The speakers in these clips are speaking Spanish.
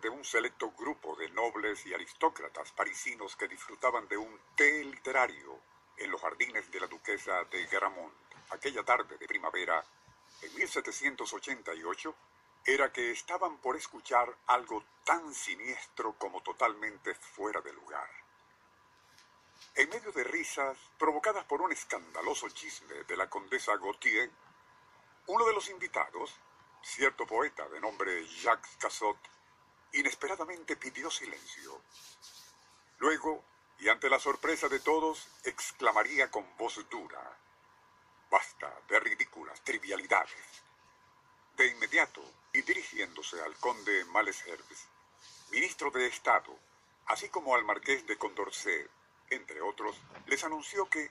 De un selecto grupo de nobles y aristócratas parisinos que disfrutaban de un té literario en los jardines de la duquesa de Gramont aquella tarde de primavera, en 1788, era que estaban por escuchar algo tan siniestro como totalmente fuera de lugar. En medio de risas provocadas por un escandaloso chisme de la condesa Gautier, uno de los invitados, cierto poeta de nombre Jacques Cassot, inesperadamente pidió silencio. Luego, y ante la sorpresa de todos, exclamaría con voz dura, Basta de ridículas trivialidades. De inmediato, y dirigiéndose al conde Malesherbes, ministro de Estado, así como al marqués de Condorcet, entre otros, les anunció que,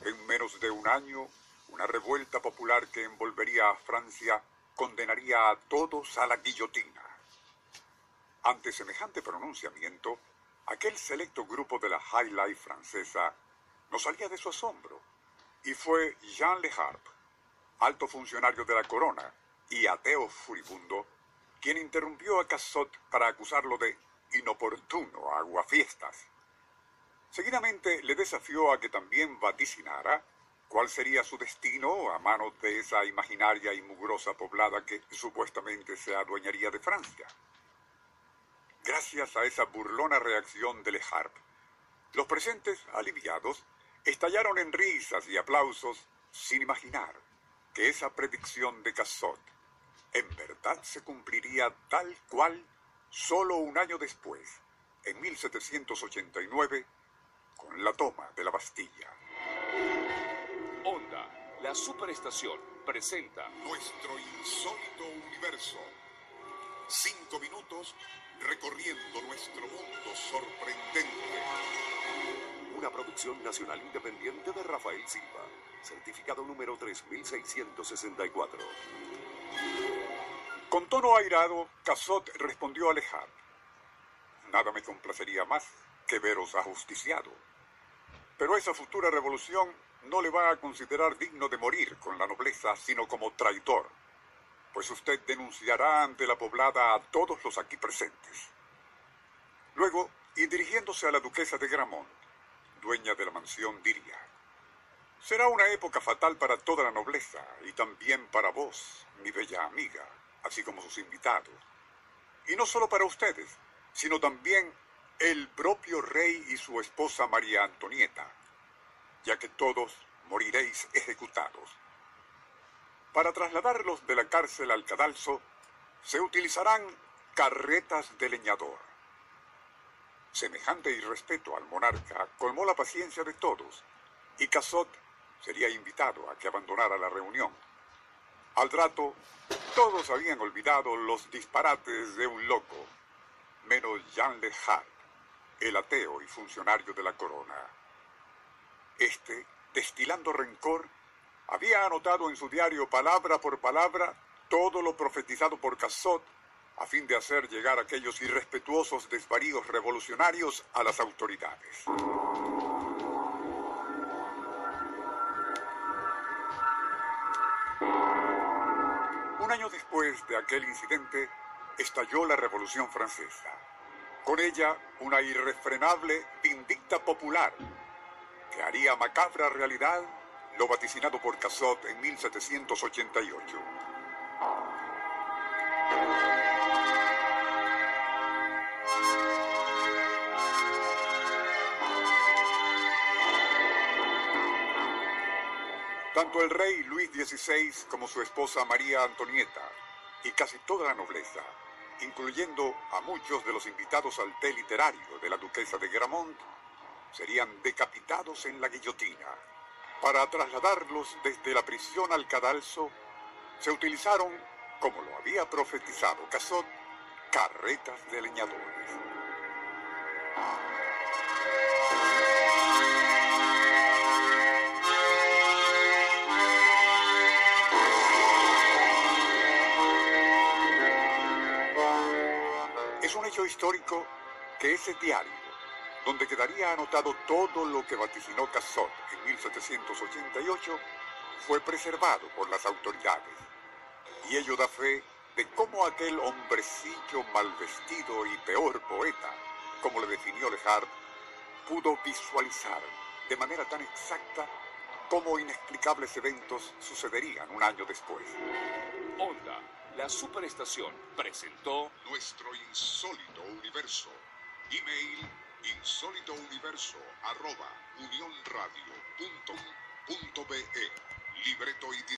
en menos de un año, una revuelta popular que envolvería a Francia condenaría a todos a la guillotina. Ante semejante pronunciamiento, aquel selecto grupo de la High Life francesa no salía de su asombro y fue Jean Le Harpe, alto funcionario de la corona y ateo furibundo, quien interrumpió a Cassot para acusarlo de inoportuno aguafiestas. Seguidamente le desafió a que también vaticinara cuál sería su destino a manos de esa imaginaria y mugrosa poblada que supuestamente se adueñaría de Francia. Gracias a esa burlona reacción de Le Harpe, los presentes, aliviados, estallaron en risas y aplausos sin imaginar que esa predicción de Cassot en verdad se cumpliría tal cual solo un año después, en 1789, con la toma de la Bastilla. Onda, la superestación, presenta Nuestro insólito universo. Cinco minutos recorriendo nuestro mundo sorprendente. una producción nacional independiente de Rafael Silva, certificado número 3664. Con tono airado, Cassot respondió a Lejar. Nada me complacería más que veros ajusticiado. Pero esa futura revolución no le va a considerar digno de morir con la nobleza, sino como traidor, pues usted denunciará ante la poblada a todos los aquí presentes. Luego, y dirigiéndose a la duquesa de Gramont, dueña de la mansión, diría, será una época fatal para toda la nobleza y también para vos, mi bella amiga, así como sus invitados. Y no solo para ustedes, sino también el propio rey y su esposa María Antonieta, ya que todos moriréis ejecutados. Para trasladarlos de la cárcel al cadalso, se utilizarán carretas de leñador. Semejante irrespeto al monarca colmó la paciencia de todos, y Cassot sería invitado a que abandonara la reunión. Al rato, todos habían olvidado los disparates de un loco, menos Jean Le Harpe, el ateo y funcionario de la corona. Este, destilando rencor, había anotado en su diario palabra por palabra todo lo profetizado por Cassot a fin de hacer llegar aquellos irrespetuosos desvaríos revolucionarios a las autoridades. Un año después de aquel incidente, estalló la Revolución Francesa. Con ella, una irrefrenable vindicta popular que haría macabra realidad lo vaticinado por Cassot en 1788. Tanto el rey Luis XVI como su esposa María Antonieta y casi toda la nobleza, incluyendo a muchos de los invitados al té literario de la duquesa de Gramont, serían decapitados en la guillotina. Para trasladarlos desde la prisión al cadalso, se utilizaron, como lo había profetizado Cassot, Carretas de Leñadores. Es un hecho histórico que ese diario, donde quedaría anotado todo lo que vaticinó Cassot en 1788, fue preservado por las autoridades. Y ello da fe de cómo aquel hombrecillo mal vestido y peor poeta, como le definió Lehart, pudo visualizar de manera tan exacta cómo inexplicables eventos sucederían un año después. Honda, la superestación, presentó Nuestro insólito universo. Email insólitouniverso arroba unionradio.com.be. Libreto y